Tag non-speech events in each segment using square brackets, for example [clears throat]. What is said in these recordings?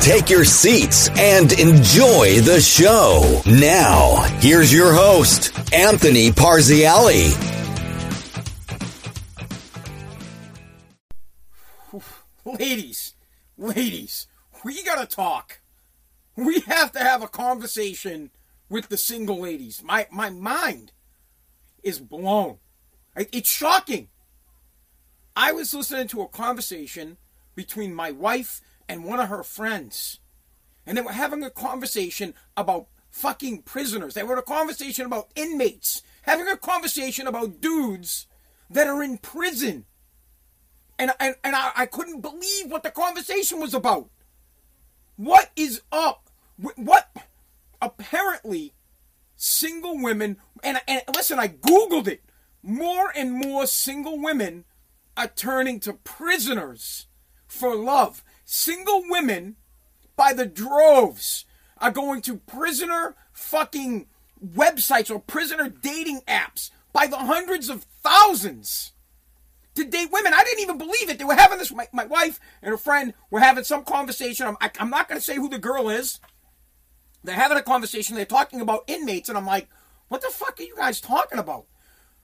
Take your seats and enjoy the show. Now, here's your host, Anthony Parziale. ladies, ladies, we gotta talk. We have to have a conversation with the single ladies. My my mind is blown. It's shocking. I was listening to a conversation between my wife and one of her friends. And they were having a conversation about fucking prisoners. They were a conversation about inmates. Having a conversation about dudes that are in prison and and, and I, I couldn't believe what the conversation was about. What is up? What? Apparently, single women and and listen, I googled it. More and more single women are turning to prisoners for love. Single women by the droves are going to prisoner fucking websites or prisoner dating apps by the hundreds of thousands to date women. I didn't even believe it. They were having this. My, my wife and her friend were having some conversation. I'm, I, I'm not going to say who the girl is. They're having a conversation. They're talking about inmates, and I'm like, what the fuck are you guys talking about?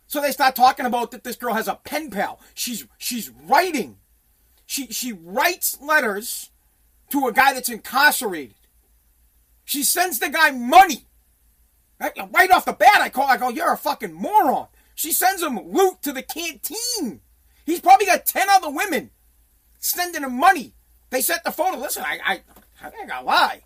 So they start talking about that this girl has a pen pal. She's she's writing. She she writes letters to a guy that's incarcerated. She sends the guy money. Right off the bat, I call. I go, you're a fucking moron. She sends him loot to the canteen. He's probably got 10 other women sending him money. They sent the photo. Listen, I, I, I ain't gonna lie.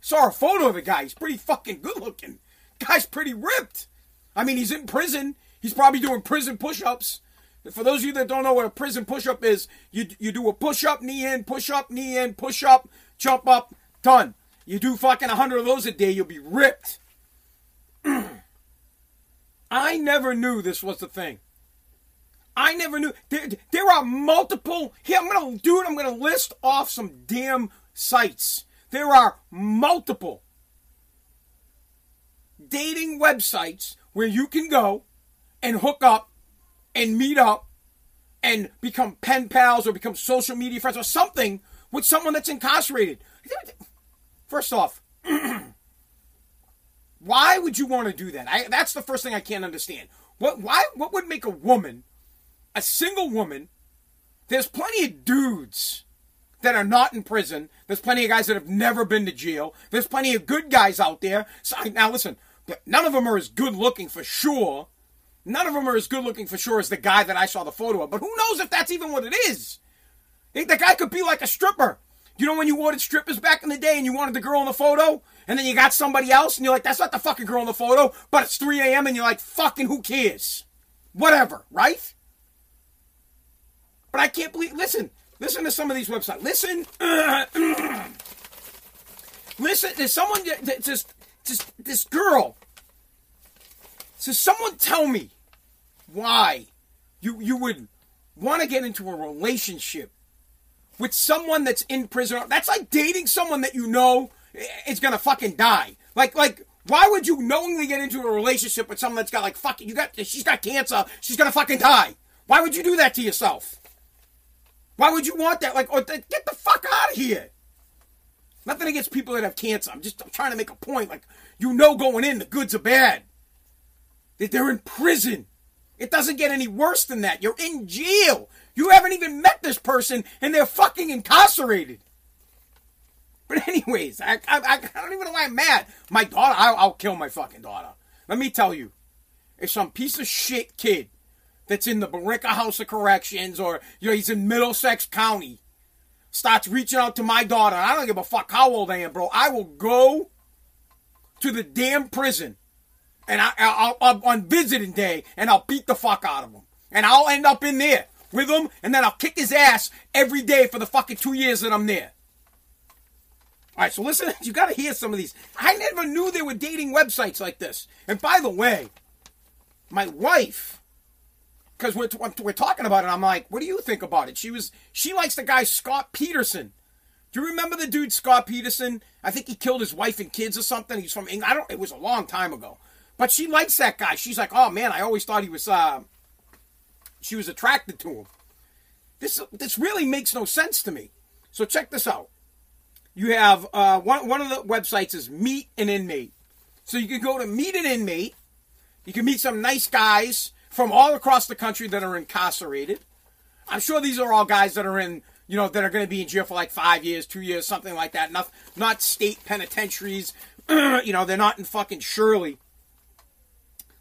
Saw a photo of the guy. He's pretty fucking good looking. Guy's pretty ripped. I mean, he's in prison. He's probably doing prison push ups. For those of you that don't know what a prison push up is, you, you do a push up, knee in, push up, knee in, push up, jump up, done. You do fucking 100 of those a day, you'll be ripped. [clears throat] I never knew this was the thing. I never knew. There, there are multiple. Here, I'm going to do it. I'm going to list off some damn sites. There are multiple dating websites where you can go and hook up and meet up and become pen pals or become social media friends or something with someone that's incarcerated. First off, [clears throat] why would you want to do that? I, that's the first thing I can't understand. What? Why? What would make a woman a single woman. There's plenty of dudes that are not in prison. There's plenty of guys that have never been to jail. There's plenty of good guys out there. So, now listen, but none of them are as good looking for sure. None of them are as good looking for sure as the guy that I saw the photo of. But who knows if that's even what it is? The guy could be like a stripper. You know when you ordered strippers back in the day and you wanted the girl in the photo? And then you got somebody else and you're like, that's not the fucking girl in the photo, but it's 3 a.m. and you're like, fucking who cares? Whatever, right? But I can't believe. Listen, listen to some of these websites. Listen, [clears throat] listen. There's someone just, just this girl. So someone tell me why you you would want to get into a relationship with someone that's in prison. That's like dating someone that you know is gonna fucking die. Like like why would you knowingly get into a relationship with someone that's got like fucking you got she's got cancer, she's gonna fucking die? Why would you do that to yourself? Why would you want that? Like, or th- get the fuck out of here. Nothing against people that have cancer. I'm just I'm trying to make a point. Like, you know, going in, the goods are bad. That they're in prison. It doesn't get any worse than that. You're in jail. You haven't even met this person, and they're fucking incarcerated. But anyways, I, I, I don't even know why I'm mad. My daughter, I'll, I'll kill my fucking daughter. Let me tell you, if some piece of shit kid that's in the Billerica House of Corrections or you know he's in Middlesex County starts reaching out to my daughter. I don't give a fuck how old I am, bro. I will go to the damn prison and I, I'll, I'll, on visiting day and I'll beat the fuck out of him. And I'll end up in there with him and then I'll kick his ass every day for the fucking two years that I'm there. All right, so listen, [laughs] you got to hear some of these. I never knew there were dating websites like this. And by the way, my wife, because we're, we're talking about it, I'm like, what do you think about it? She was she likes the guy Scott Peterson. Do you remember the dude Scott Peterson? I think he killed his wife and kids or something. He's from England. I don't. It was a long time ago, but she likes that guy. She's like, oh man, I always thought he was. Uh, she was attracted to him. This this really makes no sense to me. So check this out. You have uh, one one of the websites is Meet an Inmate. So you can go to Meet an Inmate. You can meet some nice guys from all across the country that are incarcerated. I'm sure these are all guys that are in you know, that are going to be in jail for like five years, two years, something like that. Not, not state penitentiaries. [clears throat] you know, they're not in fucking Shirley.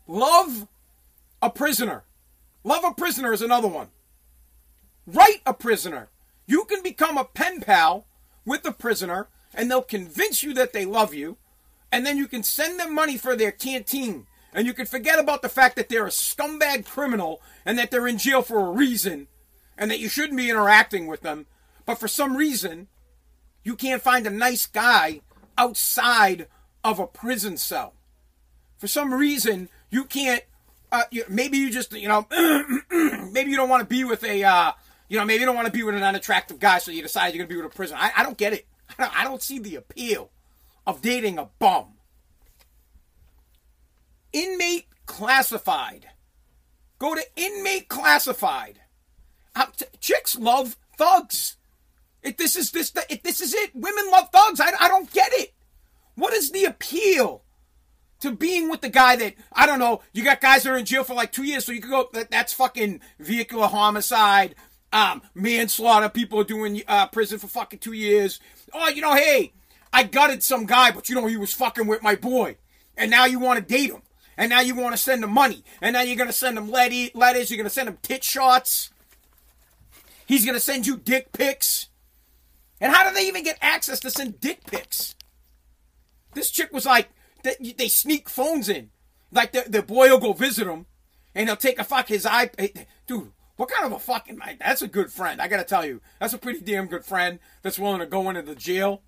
Love a prisoner. Love a prisoner is another one. Write a prisoner. You can become a pen pal with a prisoner, and they'll convince you that they love you, and then you can send them money for their canteen. And you can forget about the fact that they're a scumbag criminal and that they're in jail for a reason and that you shouldn't be interacting with them, but for some reason, you can't find a nice guy outside of a prison cell. For some reason, you can't. Uh, you, maybe you just, you know, [clears throat] maybe you don't want to be with a, uh, you know, maybe you don't want to be with an unattractive guy, so you decide you're to be with a prison. I, I don't get it. I don't, I don't see the appeal of dating a bum. Inmate classified. Go to inmate classified t- chicks love thugs. If this is this, if this is it. Women love thugs. I, I don't get it. What is the appeal to being with the guy that I don't know? You got guys that are in jail for like two years, so you could go. That, that's fucking vehicular homicide, um, manslaughter. People are doing uh, prison for fucking two years. Oh, you know, hey, I gutted some guy, but you know he was fucking with my boy, and now you want to date him, and now you want to send him money, and now you're gonna send him letters. You're gonna send him tit shots. He's to send you dick pics. And how do they even get access to send dick pics? This chick was like, they, they sneak phones in. Like the, the boy will go visit him and he'll take a fuck his eye. Dude, what kind of a fucking, that's a good friend. I got to tell you, that's a pretty damn good friend that's willing to go into the jail,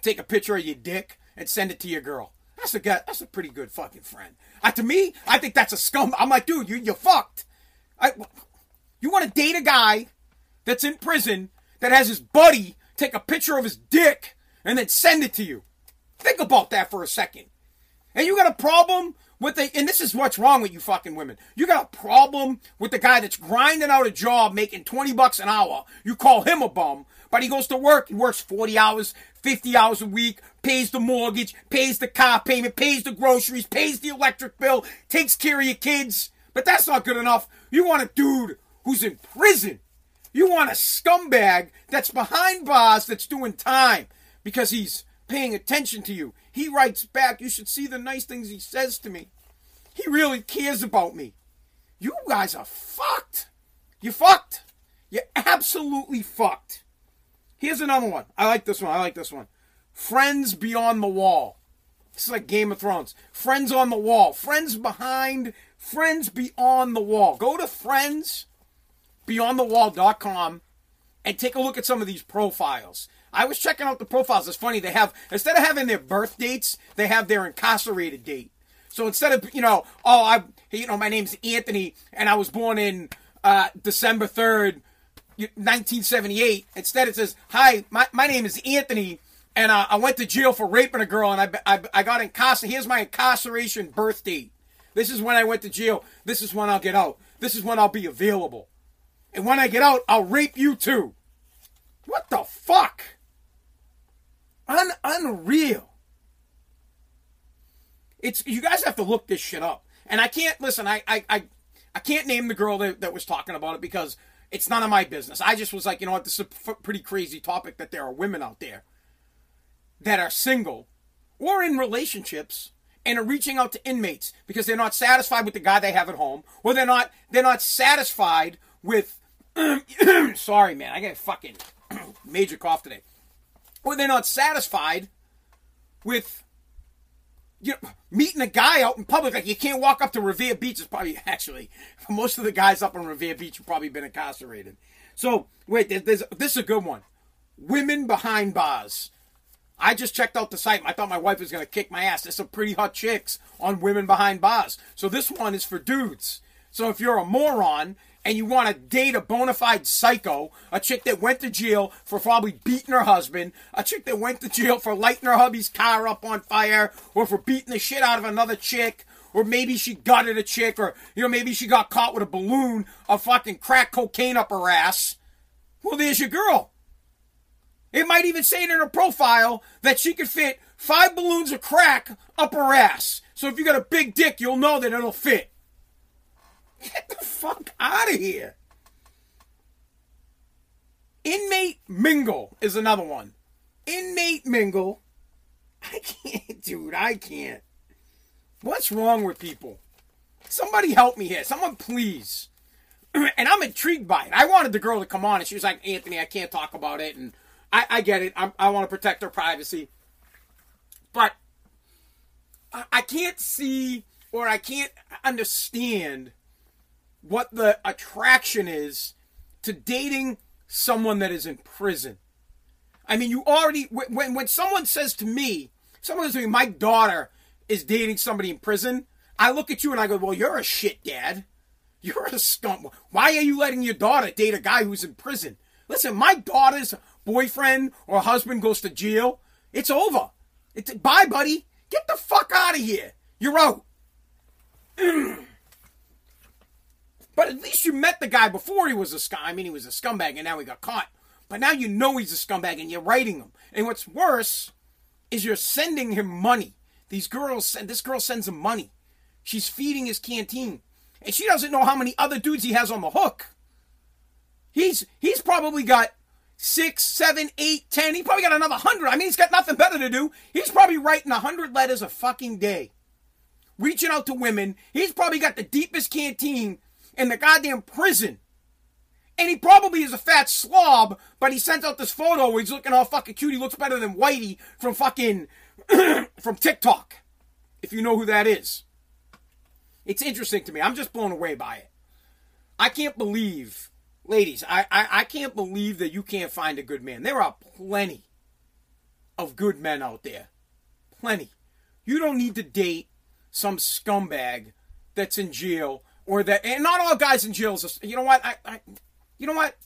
take a picture of your dick and send it to your girl. That's a guy, that's a pretty good fucking friend. Uh, to me, I think that's a scum. I'm like, dude, you, you're fucked. I, you want to date a guy that's in prison that has his buddy take a picture of his dick and then send it to you. Think about that for a second. And you got a problem with the, and this is what's wrong with you fucking women. You got a problem with the guy that's grinding out a job making 20 bucks an hour. You call him a bum, but he goes to work. He works 40 hours, 50 hours a week, pays the mortgage, pays the car payment, pays the groceries, pays the electric bill, takes care of your kids. But that's not good enough. You want a dude who's in prison you want a scumbag that's behind bars that's doing time because he's paying attention to you. He writes back, you should see the nice things he says to me. He really cares about me. You guys are fucked. You fucked. You're absolutely fucked. Here's another one. I like this one. I like this one. Friends Beyond the Wall. Is like Game of Thrones. Friends on the Wall. Friends behind. Friends Beyond the Wall. Go to Friends beyondthewall.com and take a look at some of these profiles. I was checking out the profiles. It's funny. They have, instead of having their birth dates, they have their incarcerated date. So instead of, you know, oh, I, you know, my name's Anthony and I was born in uh, December 3rd, 1978, instead it says, hi, my, my name is Anthony and I went to jail for raping a girl and I, I, I got incarcerated. Here's my incarceration birth date. This is when I went to jail. This is when I'll get out. This is when I'll be available. And when I get out, I'll rape you too. What the fuck? Un- unreal. It's you guys have to look this shit up. And I can't listen. I I I, I can't name the girl that, that was talking about it because it's none of my business. I just was like, you know what, this is a pretty crazy topic that there are women out there that are single or in relationships and are reaching out to inmates because they're not satisfied with the guy they have at home or they're not they're not satisfied with [clears throat] Sorry, man. I got a fucking [clears throat] major cough today. Or they're not satisfied with you know, meeting a guy out in public. Like you can't walk up to Revere Beach. Is probably [laughs] actually most of the guys up on Revere Beach have probably been incarcerated. So wait, there's, this is a good one. Women behind bars. I just checked out the site. I thought my wife was to kick my ass. There's some pretty hot chicks on Women Behind Bars. So this one is for dudes. So if you're a moron and you want to date a bona fide psycho, a chick that went to jail for probably beating her husband, a chick that went to jail for lighting her hubby's car up on fire, or for beating the shit out of another chick, or maybe she gutted a chick, or, you know, maybe she got caught with a balloon of fucking crack cocaine up her ass. Well, there's your girl. It might even say it in her profile that she could fit five balloons of crack up her ass. So if you got a big dick, you'll know that it'll fit. [laughs] Get the fuck out of here. Inmate Mingle is another one. Inmate Mingle. I can't, dude. I can't. What's wrong with people? Somebody help me here. Someone please. [clears throat] And I'm intrigued by it. I wanted the girl to come on, and she was like, Anthony, I can't talk about it. And I, I get it. I'm, i want to protect her privacy. But I, I can't see or I can't understand what the attraction is to dating someone that is in prison. I mean, you already when when someone says to me, someone says to me, my daughter is dating somebody in prison. I look at you and I go, well, you're a shit dad. You're a scum. Why are you letting your daughter date a guy who's in prison? Listen, my daughter's boyfriend or husband goes to jail. It's over. It's bye, buddy. Get the fuck out of here. You're out. [clears throat] But at least you met the guy before he was a scum. I mean, he was a scumbag and now he got caught. But now you know he's a scumbag and you're writing him. And what's worse is you're sending him money. These girls send this girl sends him money. She's feeding his canteen. And she doesn't know how many other dudes he has on the hook. He's he's probably got six, seven, eight, ten. He probably got another hundred. I mean, he's got nothing better to do. He's probably writing a hundred letters a fucking day. Reaching out to women. He's probably got the deepest canteen in the goddamn prison. And he probably is a fat slob, but he sent out this photo where he's looking all fucking cute. He looks better than Whitey from fucking [clears throat] from TikTok. If you know who that is. It's interesting to me. I'm just blown away by it. I can't believe, ladies, I, I, I can't believe that you can't find a good man. There are plenty of good men out there. Plenty. You don't need to date some scumbag that's in jail or that, and not all guys in jail is, you know what, I, I, you know what,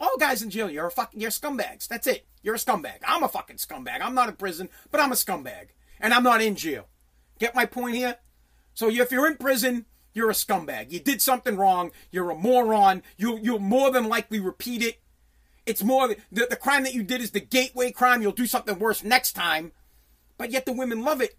all guys in jail, you're a fucking, you're scumbags. That's it. You're a scumbag. I'm a fucking scumbag. I'm not in prison, but I'm a scumbag, and I'm not in jail. Get my point here? So if you're in prison, you're a scumbag. You did something wrong. You're a moron. You you'll more than likely repeat it. It's more the, the crime that you did is the gateway crime. You'll do something worse next time. But yet the women love it.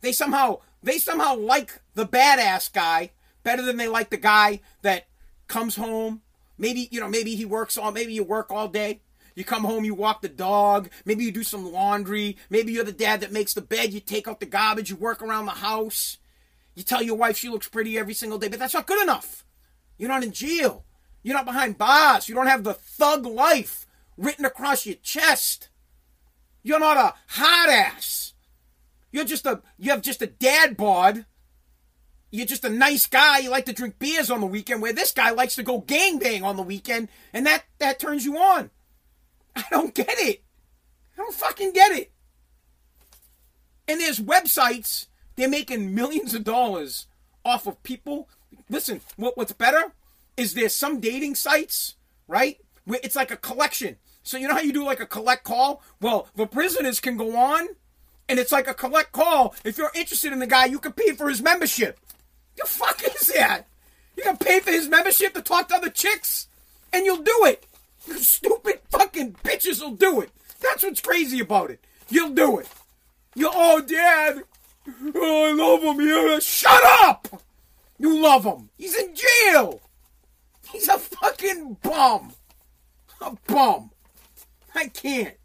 They somehow they somehow like the badass guy better than they like the guy that comes home. Maybe, you know, maybe he works all, maybe you work all day. You come home, you walk the dog. Maybe you do some laundry. Maybe you're the dad that makes the bed. You take out the garbage. You work around the house. You tell your wife she looks pretty every single day, but that's not good enough. You're not in jail. You're not behind bars. You don't have the thug life written across your chest. You're not a hot ass. You're just a you have just a dad bod. You're just a nice guy. You like to drink beers on the weekend, where this guy likes to go gang bang on the weekend, and that that turns you on. I don't get it. I don't fucking get it. And there's websites they're making millions of dollars off of people. Listen, what, what's better is there's some dating sites, right? Where it's like a collection. So you know how you do like a collect call? Well, the prisoners can go on and it's like a collect call. If you're interested in the guy, you compete for his membership. The fuck is that? You're gonna pay for his membership to talk to other chicks, and you'll do it. You stupid fucking bitches will do it. That's what's crazy about it. You'll do it. You oh dad, oh I love him. Yeah, shut up. You love him. He's in jail. He's a fucking bum. A bum. I can't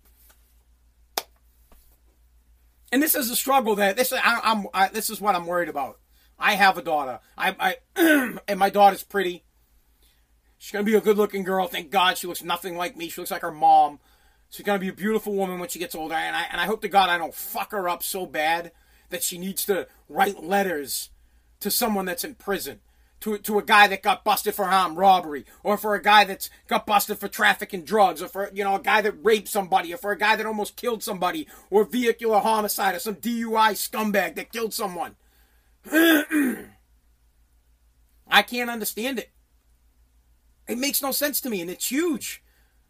and this is a struggle that this I, am I, this is what I'm worried about. I have a daughter. I, I [clears throat] and my daughter's pretty. She's gonna be a good-looking girl. Thank God she looks nothing like me. She looks like her mom. She's gonna be a beautiful woman when she gets older. And I and I hope to God I don't fuck her up so bad that she needs to write letters to someone that's in prison. to, to a guy that got busted for armed robbery, or for a guy that's got busted for trafficking drugs, or for you know a guy that raped somebody, or for a guy that almost killed somebody, or vehicular homicide, or some DUI scumbag that killed someone. [clears throat] I can't understand it. It makes no sense to me, and it's huge.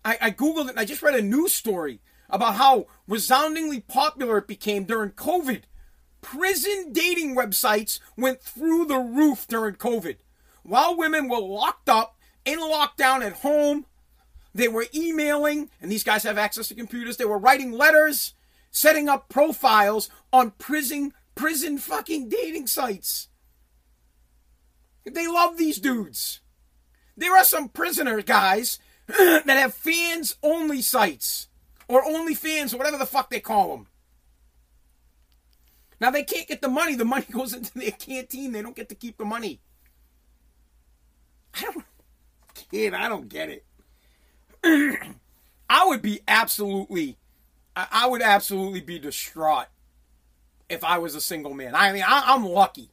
I, I googled it, and I just read a news story about how resoundingly popular it became during COVID. Prison dating websites went through the roof during COVID. While women were locked up, in lockdown at home, they were emailing, and these guys have access to computers. They were writing letters, setting up profiles on prison prison fucking dating sites. They love these dudes. There are some prisoner guys [clears throat] that have fans only sites or only fans or whatever the fuck they call them. Now they can't get the money. The money [laughs] goes into their canteen. They don't get to keep the money. I don't kid, I don't get it. [clears throat] I would be absolutely I would absolutely be distraught if I was a single man. I mean, I, I'm lucky.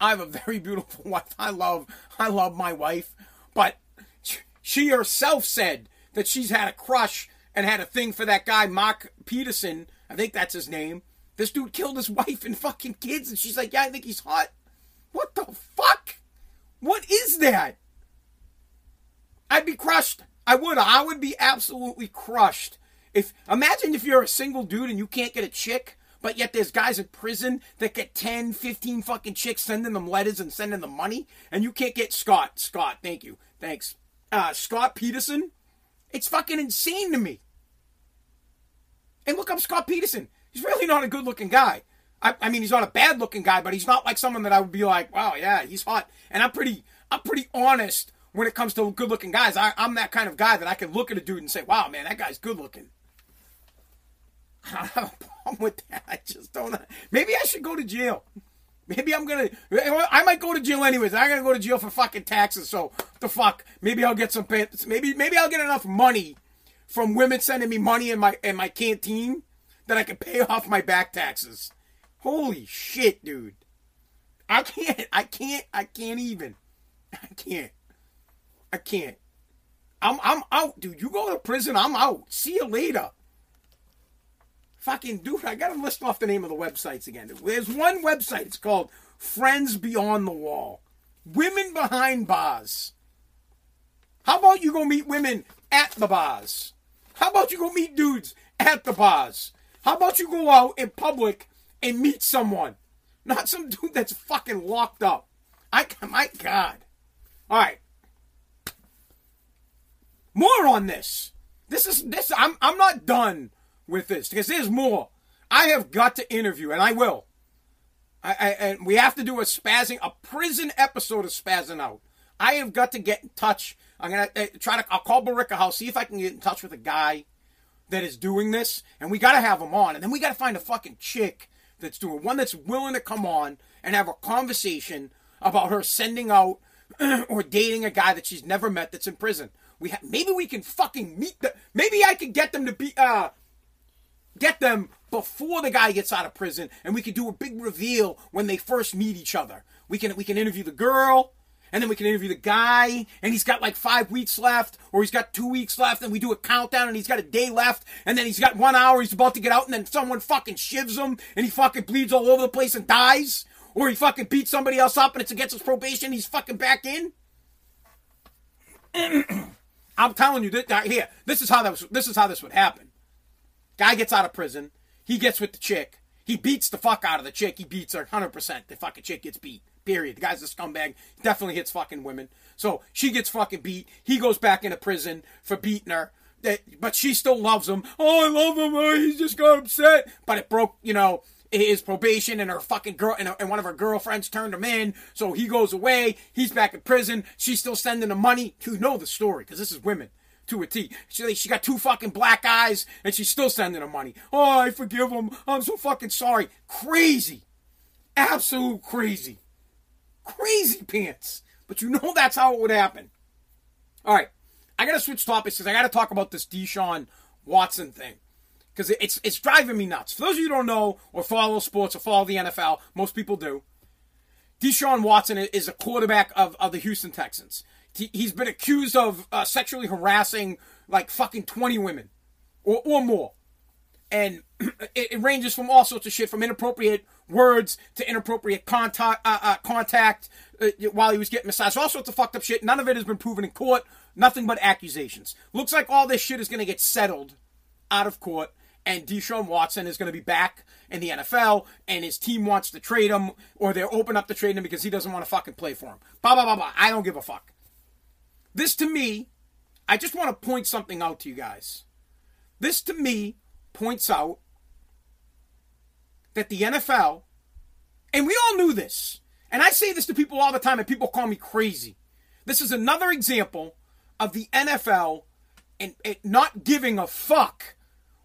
I have a very beautiful [laughs] wife. I love I love my wife, but she herself said that she's had a crush and had a thing for that guy Mark Peterson. I think that's his name. This dude killed his [laughs] wife and fucking kids, and she's like, "Yeah, I think he's hot." What the fuck? What is that? I'd be crushed. I would. I would be absolutely crushed. If imagine if you're a single dude and you can't get a chick but yet there's guys in prison that get 10, 15 fucking chicks sending them letters and sending them money. And you can't get Scott. Scott, thank you. Thanks. Uh, Scott Peterson. It's fucking insane to me. And look up Scott Peterson. He's really not a good looking guy. I, I mean, he's not a bad looking guy, but he's not like someone that I would be like, wow, yeah, he's hot. And I'm pretty, I'm pretty honest when it comes to good looking guys. I, I'm that kind of guy that I can look at a dude and say, wow, man, that guy's good looking. [laughs] I a problem with that. I just don't. Maybe I should go to jail. Maybe I'm gonna. I might go to jail anyways. I'm gonna go to jail for fucking taxes. So the fuck. Maybe I'll get some. Maybe maybe I'll get enough money from women sending me money in my in my canteen that I can pay off my back taxes. Holy shit, dude! I can't. I can't. I can't even. I can't. I can't. I'm I'm out, dude. You go to prison. I'm out. See you later. Fucking dude, I gotta list off the name of the websites again. There's one website, it's called Friends Beyond the Wall. Women behind bars. How about you go meet women at the bars? How about you go meet dudes at the bars? How about you go out in public and meet someone? Not some dude that's fucking locked up. I my God. Alright. More on this. This is this I'm I'm not done with this because there's more. I have got to interview, and I will. I, I, and we have to do a spazzing, a prison episode of spazzing out. I have got to get in touch. I'm gonna uh, try to. I'll call Billerica House, see if I can get in touch with a guy that is doing this, and we got to have him on. And then we got to find a fucking chick that's doing one that's willing to come on and have a conversation about her sending out [clears throat] or dating a guy that she's never met that's in prison. We ha- maybe we can fucking meet the. Maybe I can get them to be uh get them before the guy gets out of prison, and we can do a big reveal when they first meet each other. We can we can interview the girl, and then we can interview the guy, and he's got like five weeks left, or he's got two weeks left, and we do a countdown, and he's got a day left, and then he's got one hour, he's about to get out, and then someone fucking shivs him, and he fucking bleeds all over the place and dies, or he fucking beats somebody else up, and it's against his probation, he's fucking back in. [clears throat] I'm telling you, that, here, this is how that was, this is how this would happen. Guy gets out of prison. He gets with the chick. He beats the fuck out of the chick. He beats her 100%. The fucking chick gets beat. Period. The guy's a scumbag. Definitely hits fucking women. So she gets fucking beat. He goes back into prison for beating her. Eh, but she still loves him. Oh, I love him. Oh, just got upset. But it broke, you know, his probation and her fucking girl and, and, one of her girlfriends turned him in. So he goes away. He's back in prison. She's still sending him money. You know the story because this is women to a T. She, she got two fucking black eyes and she's still sending him money. Oh, I forgive him. I'm so fucking sorry. Crazy. Absolute crazy. Crazy pants. But you know that's how it would happen. All right. I got to switch topics because I got to talk about this Deshaun Watson thing. Because it's, it's driving me nuts. For those of you who don't know or follow sports or follow the NFL, most people do. Deshaun Watson is a quarterback of, of the Houston Texans. He, he's been accused of uh, sexually harassing like fucking 20 women or, or more. And [clears throat] it, it, ranges from all sorts of shit, from inappropriate words to inappropriate contact, uh, uh, contact uh, while he was getting massaged. All sorts of fucked up shit. None of it has been proven in court. Nothing but accusations. Looks like all this shit is going to get settled out of court and Deshaun Watson is going to be back in the NFL, and his team wants to trade him, or they're open up to trade him because he doesn't want to fucking play for him. Blah, blah, blah, blah. I don't give a fuck. This to me, I just want to point something out to you guys. This to me points out that the NFL, and we all knew this, and I say this to people all the time, and people call me crazy. This is another example of the NFL and, not giving a fuck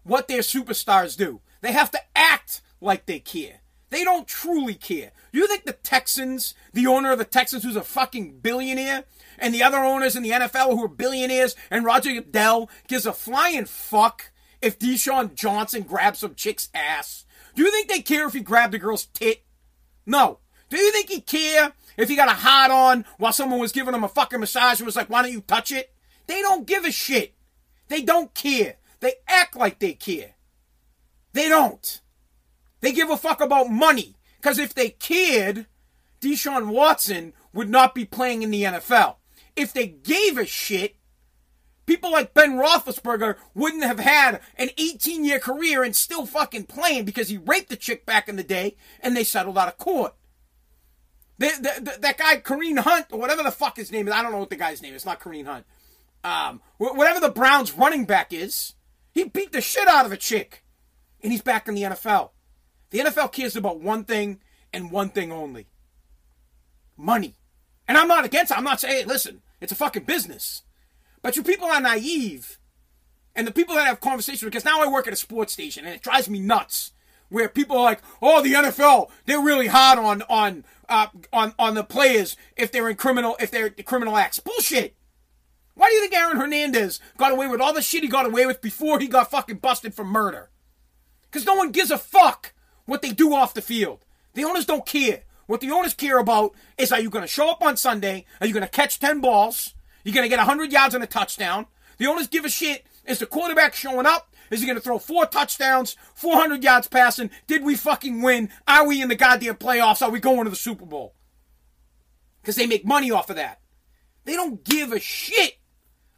what their superstars do. They have to act like they care. They don't truly care. You think the Texans, the owner of the Texans, who's a fucking billionaire, and the other owners in the NFL who are billionaires, and Roger Goodell gives a flying fuck if Deshaun Johnson grabs some chick's ass? Do you think they care if he grabbed a girl's tit? No. Do you think he care if he got a hot on while someone was giving him a fucking massage and was like, why don't you touch it? They don't give a shit. They don't care. They act like they care. They don't. They give a fuck about money. Because if they cared, Deshaun Watson would not be playing in the NFL. If they gave a shit, people like Ben Roethlisberger wouldn't have had an 18 year career and still fucking playing because he raped the chick back in the day and they settled out of court. The, the, that guy, Kareem Hunt, or whatever the fuck his name is, I don't know what the guy's name is, it's not Kareem Hunt. Um, whatever the Browns running back is, he beat the shit out of a chick. And he's back in the NFL. The NFL cares about one thing and one thing only money. And I'm not against it. I'm not saying, listen, it's a fucking business. But you people are naive. And the people that have conversations, because now I work at a sports station and it drives me nuts. Where people are like, oh, the NFL, they're really hard on on uh, on on the players if they're in criminal if they're criminal acts. Bullshit. Why do you think Aaron Hernandez got away with all the shit he got away with before he got fucking busted for murder? Because no one gives a fuck what they do off the field. The owners don't care. What the owners care about is are you going to show up on Sunday? Are you going to catch 10 balls? You're going to get 100 yards and a touchdown? The owners give a shit. Is the quarterback showing up? Is he going to throw four touchdowns, 400 yards passing? Did we fucking win? Are we in the goddamn playoffs? Are we going to the Super Bowl? Because they make money off of that. They don't give a shit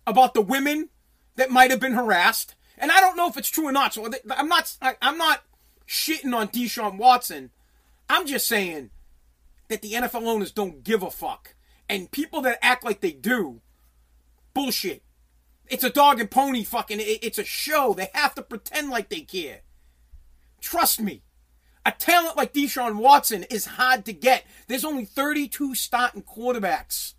about the women that might have been harassed. And I don't know if it's true or not. So I'm not I'm not shitting on Deshaun Watson. I'm just saying that the NFL owners don't give a fuck. And people that act like they do, bullshit. It's a dog and pony fucking it's a show. They have to pretend like they care. Trust me. A talent like Deshaun Watson is hard to get. There's only 32 starting quarterbacks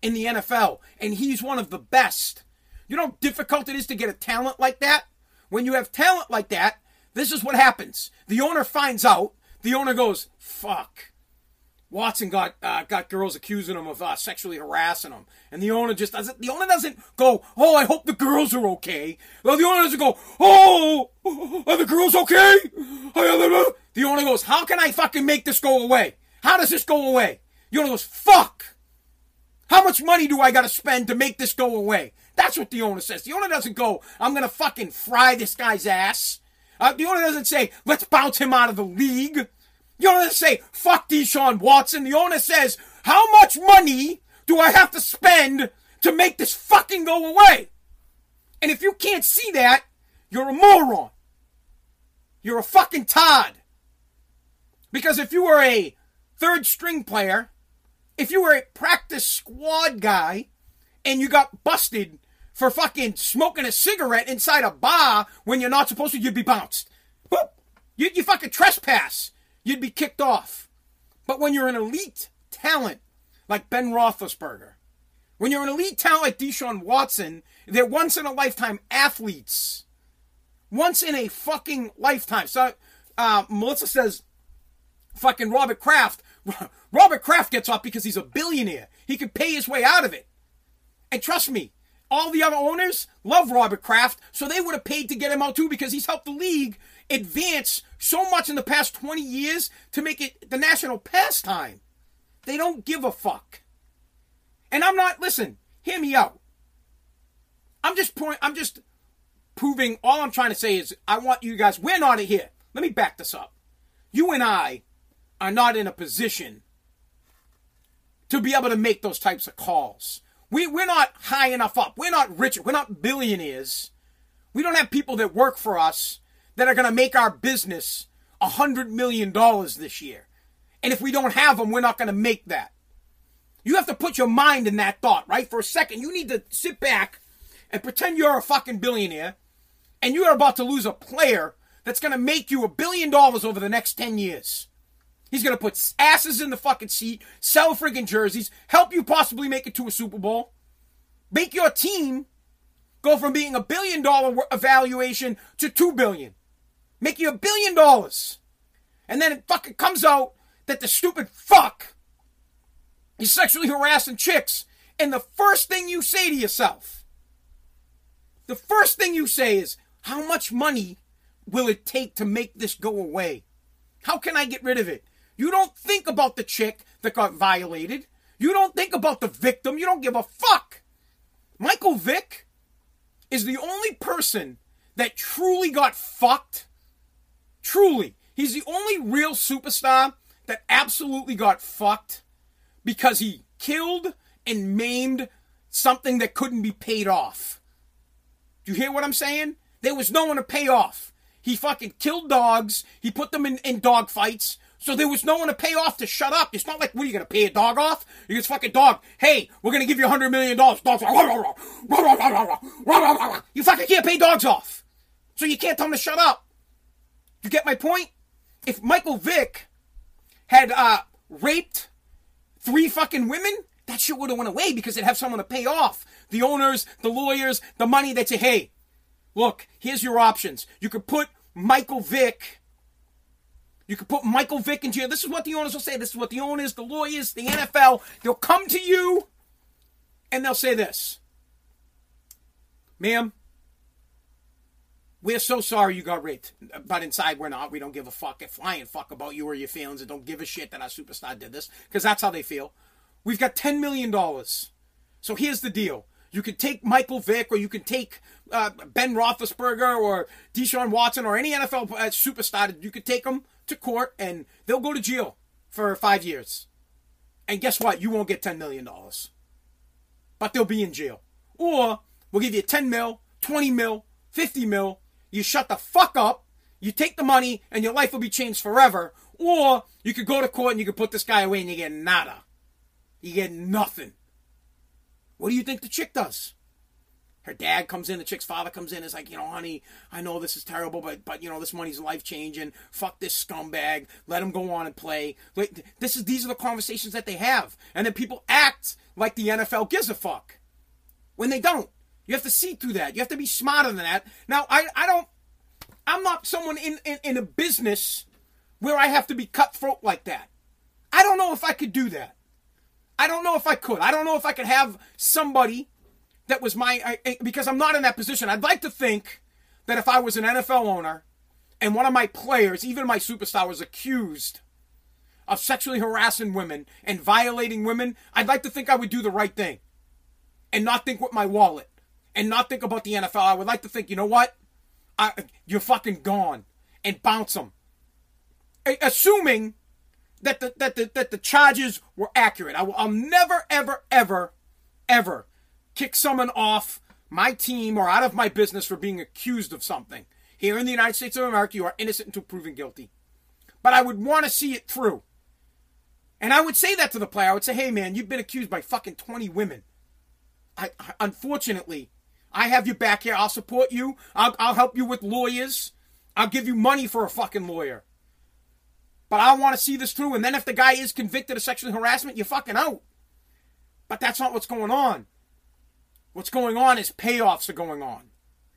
in the NFL, and he's one of the best. You know how difficult it is to get a talent like that? When you have talent like that, this is what happens. The owner finds out. The owner goes, "Fuck." Watson got uh, got girls accusing him of uh, sexually harassing him, and the owner just doesn't. The owner doesn't go, "Oh, I hope the girls are okay." Well, the owner doesn't go, "Oh, are the girls okay?" The owner goes, "How can I fucking make this go away? How does this go away?" The owner goes, "Fuck." How much money do I got to spend to make this go away? That's what the owner says. The owner doesn't go, I'm to fucking fry this guy's ass. Uh, the owner doesn't say, let's bounce him out of the league. The owner doesn't say, fuck Deshaun Watson. The owner says, how much money do I have to spend to make this fucking go away? And if you can't see that, you're a moron. You're a fucking Todd. Because if you were a third string player if you were a practice squad guy and you got busted for fucking smoking a cigarette inside a bar when you're not supposed to, you'd be bounced. You, you fucking trespass. You'd be kicked off. But when you're an elite talent like Ben Roethlisberger, when you're an elite talent like Deshaun Watson, they're once in a lifetime athletes. Once in a fucking lifetime. So uh, Melissa says, fucking Robert Kraft [laughs] Robert Kraft gets off because he's a billionaire. He can pay his way out of it. And trust me, all the other owners love Robert Kraft, so they would have paid to get him out too because he's helped the league advance so much in the past 20 years to make it the national pastime. They don't give a fuck. And I'm not, listen, hear me out. I'm just point, I'm just proving, all I'm trying to say is I want you guys, we're not here. Let me back this up. You and I are not in a position to be able to make those types of calls. We, we're not high enough up. We're not rich. We're not billionaires. We don't have people that work for us that are going to make our business a $100 million this year. And if we don't have them, we're not going to make that. You have to put your mind in that thought, right? For a second, you need to sit back and pretend you're a fucking billionaire and you're about to lose a player that's going to make you a billion dollars over the next 10 years. He's going to put asses in the fucking seat, sell friggin' jerseys, help you possibly make it to a Super Bowl, make your team go from being a billion dollar evaluation to two billion, make you a billion dollars. And then it fucking comes out that the stupid fuck is sexually harassing chicks. And the first thing you say to yourself, the first thing you say is, how much money will it take to make this go away? How can I get rid of it? You don't think about the chick that got violated. You don't think about the victim. You don't give a fuck. Michael Vick is the only person that truly got fucked. Truly. He's the only real superstar that absolutely got fucked because he killed and maimed something that couldn't be paid off. Do you hear what I'm saying? There was no one to pay off. He fucking killed dogs. He put them in, in dog fights. So there was no one to pay off to shut up. It's not like, what are you going to pay a dog off? You just fucking dog. Hey, we're going to give you a $100 million. Dogs You fucking can't pay dogs off. So you can't tell them to shut up. You get my point? If Michael Vick had uh, raped three fucking women, that shit would have went away because they'd have someone to pay off. The owners, the lawyers, the money. They'd say, hey, look, here's your options. You could put Michael Vick you could put Michael Vick in jail. This is what the owners will say. This is what the owners, the lawyers, the NFL, they'll come to you and they'll say this Ma'am, we're so sorry you got raped. But inside, we're not. We don't give a fuck, flying fuck about you or your feelings and don't give a shit that our superstar did this because that's how they feel. We've got $10 million. So here's the deal. You can take Michael Vick or you can take uh, Ben Roethlisberger or Deshaun Watson or any NFL uh, superstar. You could take them to court and they'll go to jail for five years. And guess what? You won't get $10 million. But they'll be in jail. Or we'll give you 10 mil, 20 mil, 50 mil. You shut the fuck up. You take the money and your life will be changed forever. Or you could go to court and you could put this guy away and you get nada. You get nothing. What do you think the chick does? her dad comes in, the chick's father comes in, is like, you know, honey, I know this is terrible, but but you know, this money's life changing. Fuck this scumbag. Let him go on and play. Like, this is these are the conversations that they have, and then people act like the NFL gives a fuck when they don't. You have to see through that. You have to be smarter than that. Now, I I don't. I'm not someone in, in, in a business where I have to be cutthroat like that. I don't know if I could do that. I don't know if I could. I don't know if I could have somebody that was my I, because I'm not in that position. I'd like to think that if I was an NFL owner and one of my players, even my superstar, was accused of sexually harassing women and violating women, I'd like to think I would do the right thing and not think with my wallet and not think about the NFL. I would like to think, you know what? I, you're fucking gone and bounce them. Assuming that the, that the, that the charges were accurate. I will, I'll never, ever, ever, ever kick someone off my team or out of my business for being accused of something. Here in the United States of America, you are innocent until proven guilty. But I would want to see it through. And I would say that to the player. I would say, hey, man, you've been accused by fucking 20 women. I, I unfortunately, I have you back here. I'll support you. I'll, I'll help you with lawyers. I'll give you money for a fucking lawyer. But I want to see this through. And then if the guy is convicted of sexual harassment, you're fucking out. But that's not what's going on. What's going on is payoffs are going on.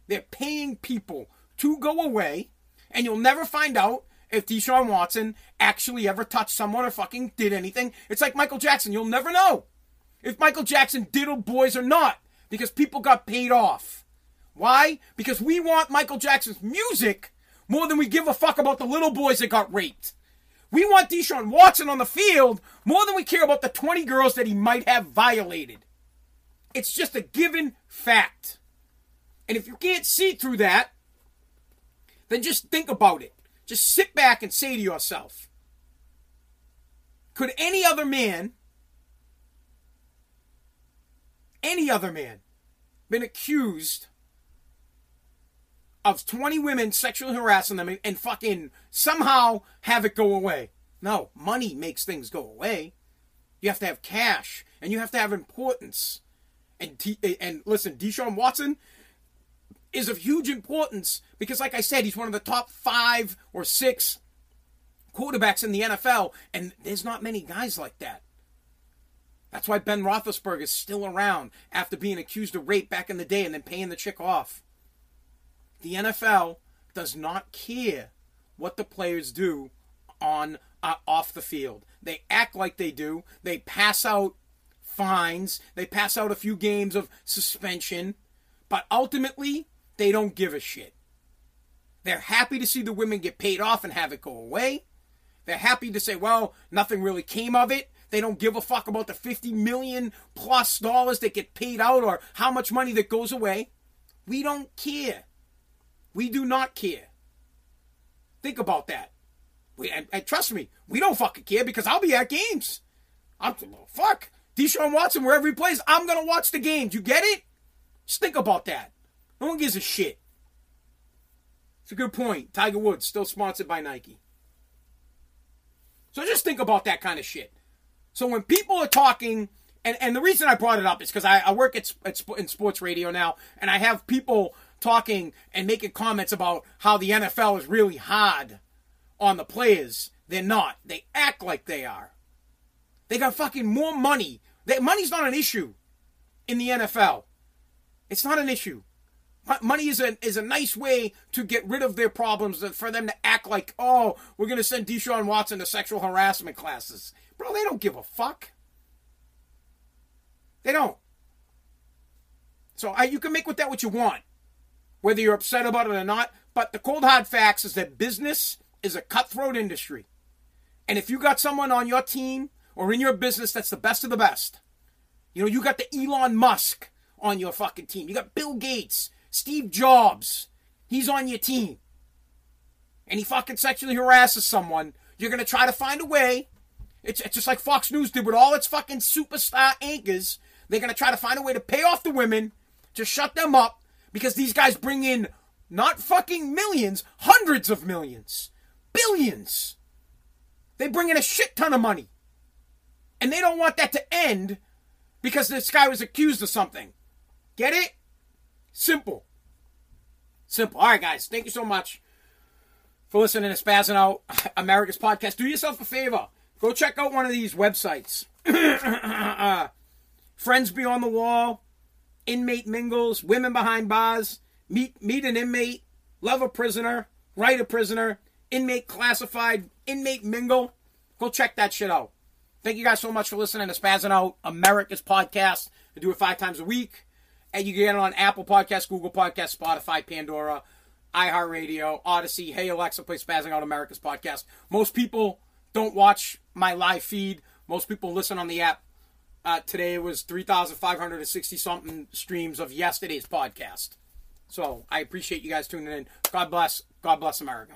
They're paying people to go away, and you'll never find out if Deshaun Watson actually ever touched someone or fucking did anything. It's like Michael Jackson. You'll never know if Michael Jackson diddled boys or not because people got paid off. Why? Because we want Michael Jackson's music more than we give a fuck about the little boys that got raped. We want Deshaun Watson on the field more than we care about the 20 girls that he might have violated. It's just a given fact. And if you can't see through that, then just think about it. Just sit back and say to yourself Could any other man, any other man, been accused of 20 women sexually harassing them and, and fucking somehow have it go away? No, money makes things go away. You have to have cash and you have to have importance. And T- and listen, Deshaun Watson is of huge importance because, like I said, he's one of the top five or six quarterbacks in the NFL, and there's not many guys like that. That's why Ben Roethlisberger is still around after being accused of rape back in the day and then paying the chick off. The NFL does not care what the players do on uh, off the field. They act like they do. They pass out fines. They pass out a few games of suspension. But ultimately, they don't give a shit. They're happy to see the women get paid off and have it go away. They're happy to say, well, nothing really came of it. They don't give a fuck about the 50 million plus dollars that get paid out or how much money that goes away. We don't care. We do not care. Think about that. We, and, and trust me, we don't fucking care because I'll be at games. I'm well, fuck. Deshaun Watson, wherever he plays, I'm gonna watch the games. You get it? Just think about that. No one gives a shit. It's a good point. Tiger Woods, still sponsored by Nike. So just think about that kind of shit. So when people are talking, and, and the reason I brought it up is because I, I, work at, at, in sports radio now, and I have people talking and making comments about how the NFL is really hard on the players. They're not. They act like they are. They got fucking more money. That money's not an issue in the NFL. It's not an issue. Money is a is a nice way to get rid of their problems uh, for them to act like, oh, we're gonna send Deshaun Watson to sexual harassment classes. Bro, they don't give a fuck. They don't. So I, you can make with that what you want, whether you're upset about it or not. But the cold hard facts is that business is a cutthroat industry, and if you got someone on your team or in your business that's the best of the best, you know you got the Elon Musk on your fucking team. You got Bill Gates. Steve Jobs, he's on your team, and he fucking sexually harasses someone, you're gonna try to find a way. It's, it's just like Fox News did with all its fucking superstar anchors. They're gonna try to find a way to pay off the women, to shut them up, because these guys bring in not fucking millions, hundreds of millions, billions. They bring in a shit ton of money. And they don't want that to end because this guy was accused of something. Get it? Simple. Simple. All right, guys. Thank you so much for listening to Spazzing Out [laughs] America's podcast. Do yourself a favor. Go check out one of these websites. uh, [clears throat] Friends Beyond the Wall, Inmate Mingles, Women Behind Bars, Meet Meet an Inmate, Love a Prisoner, Write a Prisoner, Inmate Classified, Inmate Mingle. Go check that shit out. Thank you guys so much for listening to Spazzing Out America's podcast. I do it five times a week. And you can get it on Apple Podcasts, Google Podcasts, Spotify, Pandora, iHeartRadio, Odyssey. Hey Alexa, play Spazzing Out America's podcast. Most people don't watch my live feed. Most people listen on the app. Uh, today it was 3,560 something streams of yesterday's podcast. So I appreciate you guys tuning in. God bless. God bless America.